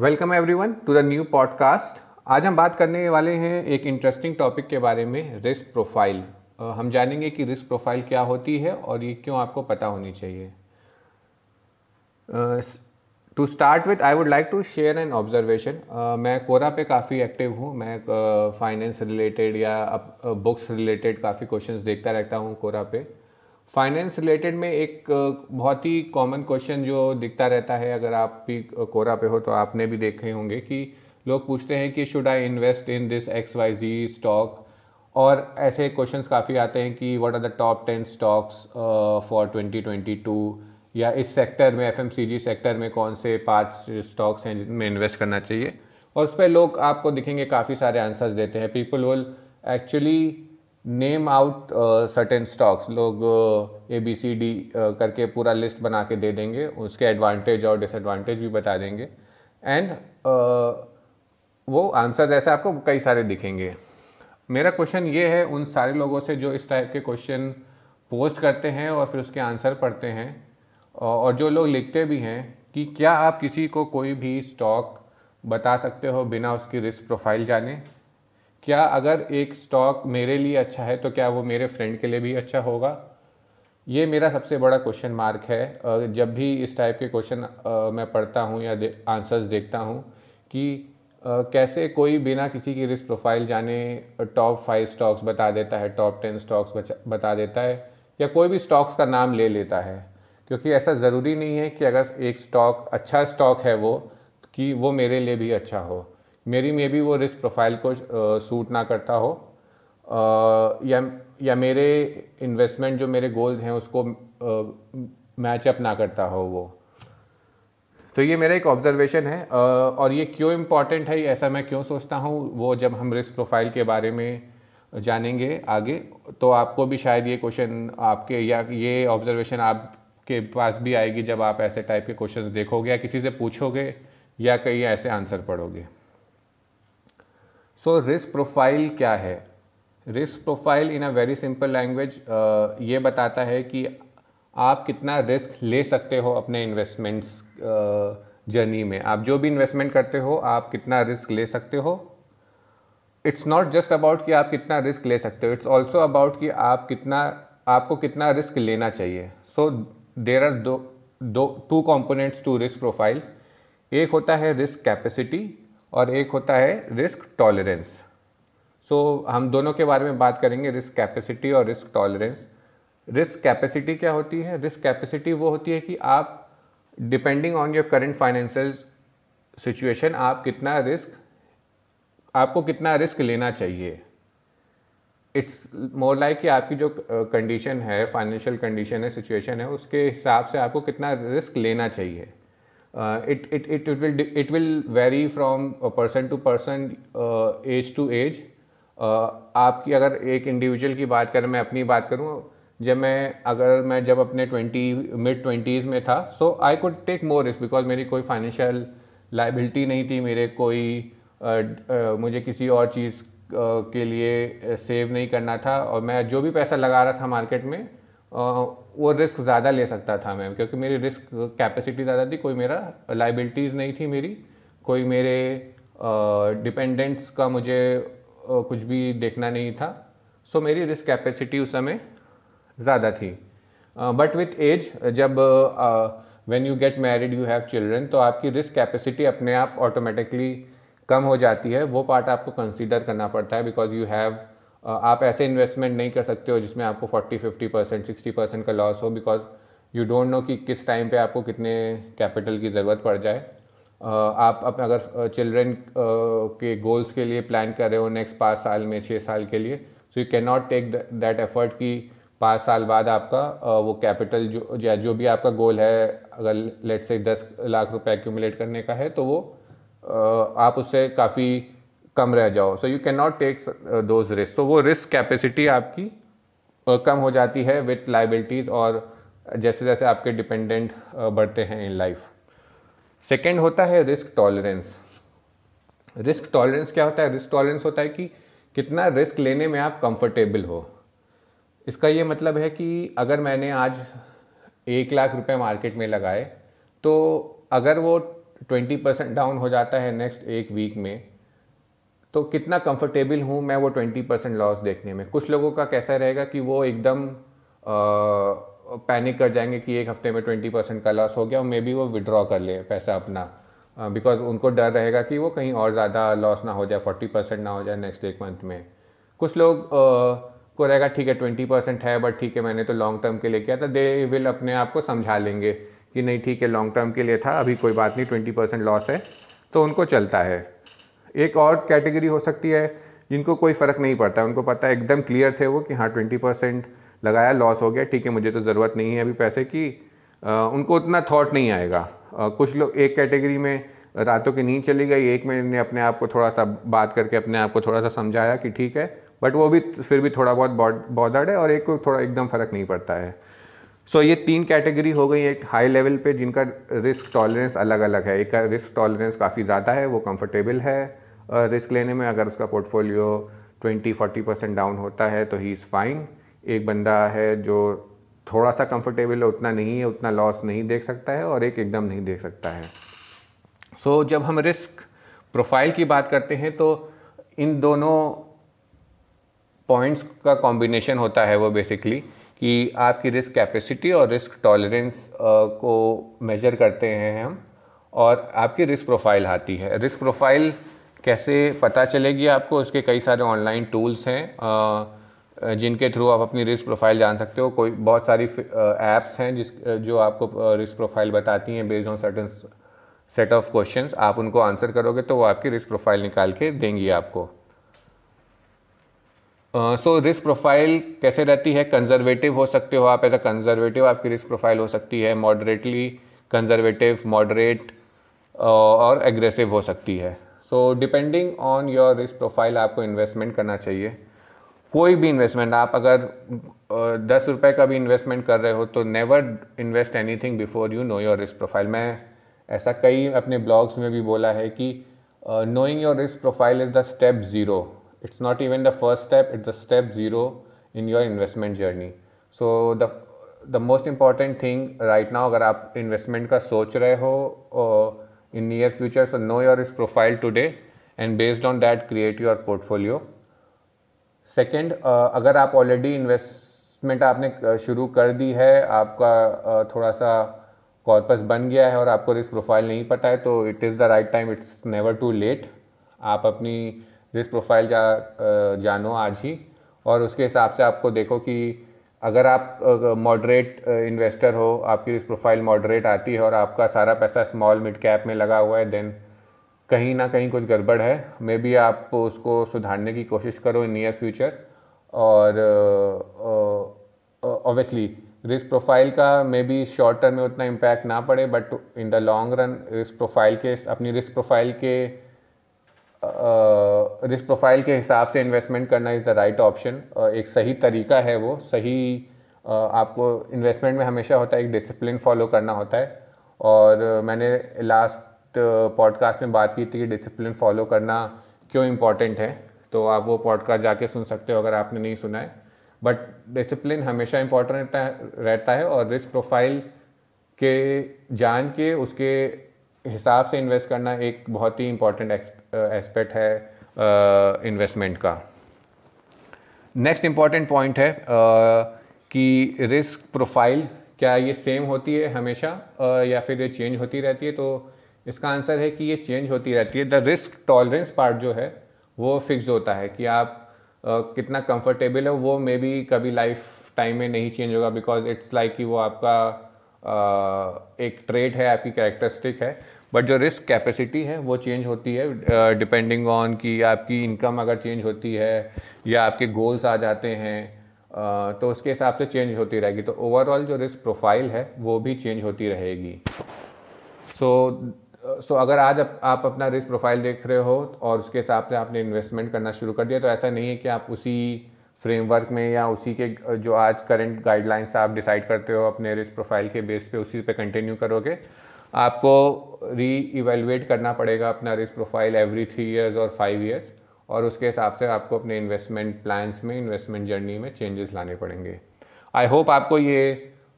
Welcome everyone to the new podcast आज हम बात करने वाले हैं एक इंटरेस्टिंग टॉपिक के बारे में रिस्क प्रोफ़ाइल हम जानेंगे कि रिस्क प्रोफ़ाइल क्या होती है और ये क्यों आपको पता होनी चाहिए। To start with I would like to share an observation मैं कोरा पे काफ़ी एक्टिव हूँ। मैं फाइनेंस uh, रिलेटेड या बुक्स रिलेटेड काफ़ी क्वेश्चंस देखता रहता हूँ कोरा पे। फाइनेंस रिलेटेड में एक बहुत ही कॉमन क्वेश्चन जो दिखता रहता है, अगर आप भी कोरा पे हो तो आपने भी देखे होंगे कि लोग पूछते हैं कि should I invest in this X Y Z stock और ऐसे क्वेश्चंस काफ़ी आते हैं कि what are the top ten stocks for 2022 या इस सेक्टर में एफएमसीजी सेक्टर में कौन से पाँच स्टॉक्स हैं जिनमें इन्वेस्ट करना चाहिए? और उस पर लोग आपको दिखेंगे, काफ़ी सारे आंसर्स देते हैं। People will actually name out certain stocks लोग ए बी सी डी करके पूरा लिस्ट बना के दे देंगे। उसके एडवांटेज और डिसएडवांटेज भी बता देंगे। एंड uh, वो आंसर ऐसे आपको कई सारे दिखेंगे। मेरा क्वेश्चन ये है उन सारे लोगों से जो इस टाइप के क्वेश्चन पोस्ट करते हैं और फिर उसके आंसर पढ़ते हैं। और जो लोग लिखते भी हैं कि क्या आप किसी को कोई भी स्टॉक बता सकते हो बिना उसकी रिस्क प्रोफ़ाइल जाने। क्या अगर एक स्टॉक मेरे लिए अच्छा है तो क्या वो मेरे फ्रेंड के लिए भी अच्छा होगा? ये मेरा सबसे बड़ा क्वेश्चन मार्क है। जब भी इस टाइप के क्वेश्चन मैं पढ़ता हूँ या आंसर्स देखता हूँ कि कैसे कोई बिना किसी की रिस्क प्रोफ़ाइल जाने टॉप फाइव स्टॉक्स बता देता है टॉप टेन स्टॉक्स बता देता है, या कोई भी स्टॉक्स का नाम ले लेता है। क्योंकि ऐसा ज़रूरी नहीं है कि अगर एक स्टॉक अच्छा स्टॉक है वो, कि वो मेरे लिए भी अच्छा हो। मेरी मे भी वो रिस्क प्रोफ़ाइल को सूट ना करता हो। या या मेरे इन्वेस्टमेंट जो मेरे गोल्स हैं उसको मैचअप ना करता हो वो। तो ये मेरा एक ऑब्जर्वेशन है। और ये क्यों इंपॉर्टेंट है, ऐसा मैं क्यों सोचता हूँ, वो जब हम रिस्क प्रोफ़ाइल के बारे में जानेंगे आगे तो आपको भी शायद ये क्वेश्चन आपके, या ये ऑब्जर्वेशन आपके पास भी आएगी जब आप ऐसे टाइप के क्वेश्चन देखोगे या किसी से पूछोगे या कहीं ऐसे आंसर पढ़ोगे। सो रिस्क प्रोफ़ाइल क्या है? Risk profile in a very simple language ये बताता है कि आप कितना रिस्क ले सकते हो अपने इन्वेस्टमेंट्स जर्नी uh, में। आप जो भी इन्वेस्टमेंट करते हो आप कितना रिस्क ले सकते हो। इट्स नॉट जस्ट अबाउट कि आप कितना रिस्क ले सकते हो इट्स ऑल्सो अबाउट कि आप कितना आपको कितना रिस्क लेना चाहिए। सो देर आर दो दो two components to risk profile एक होता है रिस्क कैपेसिटी और एक होता है रिस्क टॉलरेंस सो हम दोनों के बारे में बात करेंगे रिस्क कैपेसिटी और रिस्क टॉलरेंस रिस्क कैपेसिटी क्या होती है? रिस्क कैपेसिटी वो होती है कि आप depending on your current financial situation आप कितना रिस्क आपको कितना रिस्क लेना चाहिए. इट्स मोर लाइक कि आपकी जो कंडीशन है फाइनेंशियल कंडीशन है सिचुएशन है, उसके हिसाब से आपको कितना रिस्क लेना चाहिए. It, it, it, it will it will vary from a person to person uh, age to age. Uh, आपकी अगर एक इंडिविजुअल की बात करें मैं अपनी बात करूँ जब मैं अगर मैं जब अपने ट्वेंटी मिड ट्वेंटीज़ में था so I could take more risk because मेरी कोई फाइनेंशियल लाइबिलिटी नहीं थी मेरे कोई uh, uh, मुझे किसी और चीज़ uh, के लिए सेव नहीं करना था और मैं जो भी पैसा लगा रहा था मार्केट में वो रिस्क ज़्यादा ले सकता था मैं क्योंकि मेरी रिस्क कैपेसिटी ज़्यादा थी कोई मेरा लाइबिलिटीज़ नहीं थी मेरी कोई मेरे डिपेंडेंट्स का मुझे कुछ भी देखना नहीं था। सो so, मेरी रिस्क कैपेसिटी उस समय ज़्यादा थी। बट विथ एज जब when you get married you have children तो आपकी रिस्क कैपेसिटी अपने आप ऑटोमेटिकली कम हो जाती है। वो पार्ट आपको कंसिडर करना पड़ता है बिकॉज़ यू हैव आप ऐसे इन्वेस्टमेंट नहीं कर सकते हो जिसमें आपको 40 50 परसेंट सिक्सटी परसेंट का लॉस हो बिकॉज़ यू डोंट नो कि किस टाइम पे आपको कितने कैपिटल की ज़रूरत पड़ जाए। आप अगर चिल्ड्रन के गोल्स के लिए प्लान कर रहे हो नेक्स्ट पाँच साल में छः साल के लिए so you cannot take that effort कि पाँच साल बाद आपका वो कैपिटल जो जो भी आपका गोल है, अगर लेट से दस लाख रुपए एक्यूमुलेट करने का है तो वो आप उससे काफ़ी कम रह जाओ। So you cannot take those risk so वो रिस्क कैपेसिटी आपकी uh, कम हो जाती है विथ लाइबिलिटीज और जैसे जैसे आपके डिपेंडेंट uh, बढ़ते हैं इन लाइफ सेकेंड होता है रिस्क टॉलरेंस रिस्क टॉलरेंस क्या होता है? रिस्क टॉलरेंस होता है कि कितना रिस्क लेने में आप कंफर्टेबल हो। इसका ये मतलब है कि अगर मैंने आज एक लाख रुपए मार्केट में लगाए तो अगर वो ट्वेंटी परसेंट डाउन हो जाता है नेक्स्ट एक वीक में तो कितना कंफर्टेबल हूँ मैं वो ट्वेंटी परसेंट लॉस देखने में? कुछ लोगों का कैसा रहेगा कि वो एकदम पैनिक कर जाएँगे कि एक हफ़्ते में ट्वेंटी परसेंट का लॉस हो गया और मे बी वो विड्रॉ कर ले पैसा अपना। बिकॉज़ uh, उनको डर रहेगा कि वो कहीं और ज़्यादा लॉस ना हो जाए फोर्टी परसेंट ना हो जाए नेक्स्ट एक मंथ में। कुछ लोग uh, को रहेगा ठीक है ट्वेंटी परसेंट है बट ठीक है मैंने तो लॉन्ग टर्म के लिए किया था दे विल अपने आप को समझा लेंगे कि नहीं ठीक है लॉन्ग टर्म के लिए था अभी कोई बात नहीं ट्वेंटी परसेंट लॉस है। तो उनको चलता है। एक और कैटेगरी हो सकती है जिनको कोई फ़र्क नहीं पड़ता। उनको पता है एकदम क्लियर थे वो कि हाँ ट्वेंटी परसेंट लगाया लॉस हो गया ठीक है मुझे तो ज़रूरत नहीं है अभी पैसे की। आ, उनको उतना थॉट नहीं आएगा। आ, कुछ लोग एक कैटेगरी में रातों की नींद चली गई एक मैंने अपने आप को थोड़ा सा बात करके अपने आप को थोड़ा सा समझाया कि ठीक है बट वो भी फिर भी थोड़ा बहुत बॉर्डर्ड है और एक को थोड़ा एकदम फ़र्क नहीं पड़ता है। सो so, ये तीन कैटेगरी हो गई एक हाई लेवल पे जिनका रिस्क टॉलरेंस अलग अलग है। एक का रिस्क टॉलरेंस काफ़ी ज़्यादा है वो कंफर्टेबल है। रिस्क लेने में अगर उसका पोर्टफोलियो 20-40 परसेंट डाउन होता है तो ही इज़ फाइन एक बंदा है जो थोड़ा सा कंफर्टेबल है उतना नहीं है उतना लॉस नहीं देख सकता है और एक एकदम नहीं देख सकता है। सो so, जब हम रिस्क प्रोफ़ाइल की बात करते हैं तो इन दोनों पॉइंट्स का कॉम्बिनेशन होता है वो बेसिकली कि आपकी रिस्क कैपेसिटी और रिस्क टॉलरेंस को मेजर करते हैं हम और आपकी रिस्क प्रोफ़ाइल आती है। रिस्क प्रोफ़ाइल कैसे पता चलेगी आपको? उसके कई सारे ऑनलाइन टूल्स हैं। जिनके थ्रू आप अपनी रिस्क प्रोफ़ाइल जान सकते हो। कोई, बहुत सारी ऐप्स हैं जिस जो आपको रिस्क प्रोफ़ाइल बताती हैं based on certain set of question आप उनको आंसर करोगे तो वो आपकी रिस्क प्रोफ़ाइल निकाल के देंगी आपको। सो रिस्क प्रोफ़ाइल कैसे रहती है? कंजर्वेटिव हो सकते हो आप। एज अ कंजर्वेटिव आपकी रिस्क प्रोफ़ाइल हो सकती है। मॉडरेटली कंजर्वेटिव मॉडरेट और एग्रेसिव हो सकती है। So depending on your risk profile आपको इन्वेस्टमेंट करना चाहिए। कोई भी इन्वेस्टमेंट आप अगर दस रुपये का भी इन्वेस्टमेंट कर रहे हो तो never invest anything before you know your risk profile मैं ऐसा कई अपने ब्लॉग्स में भी बोला है कि knowing your risk profile is the step zero it's not even the first step it's the step zero in your investment journey so the the most important thing right now अगर आप investment का सोच रहे हो in near future so know your risk profile today and based on that create your portfolio second अगर आप already investment आपने शुरू कर दी है आपका uh, थोड़ा सा कॉर्पस बन गया है और आपको रिस्क प्रोफ़ाइल नहीं पता है तो it is the right time it's never too late आप अपनी रिस्क प्रोफ़ाइल जा जानो आज ही और उसके हिसाब से आपको देखो कि अगर आप मॉडरेट इन्वेस्टर हो, आपकी रिस्क प्रोफ़ाइल मॉडरेट आती है और आपका सारा पैसा स्मॉल मिड कैप में लगा हुआ है देन कहीं ना कहीं कुछ गड़बड़ है। मे बी आप उसको सुधारने की कोशिश करो इन नियर फ्यूचर और ऑब्वियसली रिस्क प्रोफ़ाइल का मे बी शॉर्ट टर्म में उतना इम्पैक्ट ना पड़े but in the long run risk profile के, अपनी रिस्क प्रोफ़ाइल के रिस्क प्रोफ़ाइल के हिसाब से इन्वेस्टमेंट करना इज़ द राइट ऑप्शन एक सही तरीका है वो सही uh, आपको इन्वेस्टमेंट में हमेशा होता है एक डिसिप्लिन फॉलो करना होता है। और मैंने लास्ट पॉडकास्ट में बात की थी कि डिसिप्लिन फॉलो करना क्यों इंपॉर्टेंट है। तो आप वो पॉडकास्ट जाके सुन सकते हो अगर आपने नहीं सुना है। बट डिसिप्लिन हमेशा इंपॉर्टेंट रहता है और रिस्क प्रोफ़ाइल के जान के उसके हिसाब से इन्वेस्ट करना एक बहुत ही इंपॉर्टेंट एस्पेक्ट है इन्वेस्टमेंट uh, का। नेक्स्ट इंपॉर्टेंट पॉइंट है uh, कि रिस्क प्रोफ़ाइल क्या ये सेम होती है हमेशा uh, या फिर ये चेंज होती रहती है? तो इसका आंसर है कि ये चेंज होती रहती है। द रिस्क टॉलरेंस पार्ट जो है वो फिक्स होता है कि आप कितना कंफर्टेबल है वो मे बी कभी लाइफ टाइम में नहीं चेंज होगा बिकॉज़ इट्स लाइक कि वो आपका uh, एक ट्रेड है आपकी कैरेक्टरिस्टिक है बट जो रिस्क कैपेसिटी है वो चेंज होती है डिपेंडिंग ऑन कि आपकी इनकम अगर चेंज होती है या आपके गोल्स आ जाते हैं तो उसके हिसाब से चेंज होती रहेगी। तो ओवरऑल जो रिस्क प्रोफ़ाइल है वो भी चेंज होती रहेगी। सो so, सो अगर आज आप, आप अपना रिस्क प्रोफ़ाइल देख रहे हो और उसके हिसाब से आपने इन्वेस्टमेंट करना शुरू कर दिया तो ऐसा नहीं है कि आप उसी फ्रेमवर्क में या उसी के जो आज करंट गाइडलाइंस आप डिसाइड करते हो अपने रिस्क प्रोफ़ाइल के बेस पे, उसी पे कंटिन्यू करोगे। आपको री इवेलुएट करना पड़ेगा अपना risk profile every three years और फाइव ईयर्स और उसके हिसाब से आपको अपने इन्वेस्टमेंट प्लान्स में इन्वेस्टमेंट जर्नी में चेंजेस लाने पड़ेंगे। आई होप आपको ये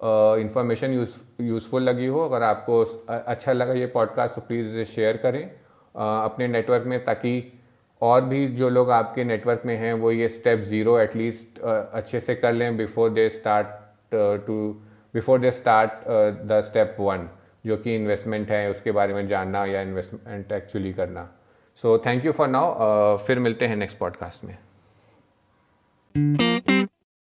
इन्फॉर्मेशन यूज़ यूज़फुल लगी हो। अगर आपको अच्छा लगा ये पॉडकास्ट तो प्लीज़ शेयर करें अपने नेटवर्क में ताकि और भी जो लोग आपके नेटवर्क में हैं, वो ये स्टेप ज़ीरो एटलीस्ट अच्छे से कर लें before they start to before they start the step one जो कि इन्वेस्टमेंट है, उसके बारे में जानना या इन्वेस्टमेंट एक्चुअली करना। So thank you for now फिर मिलते हैं नेक्स्ट पॉडकास्ट में।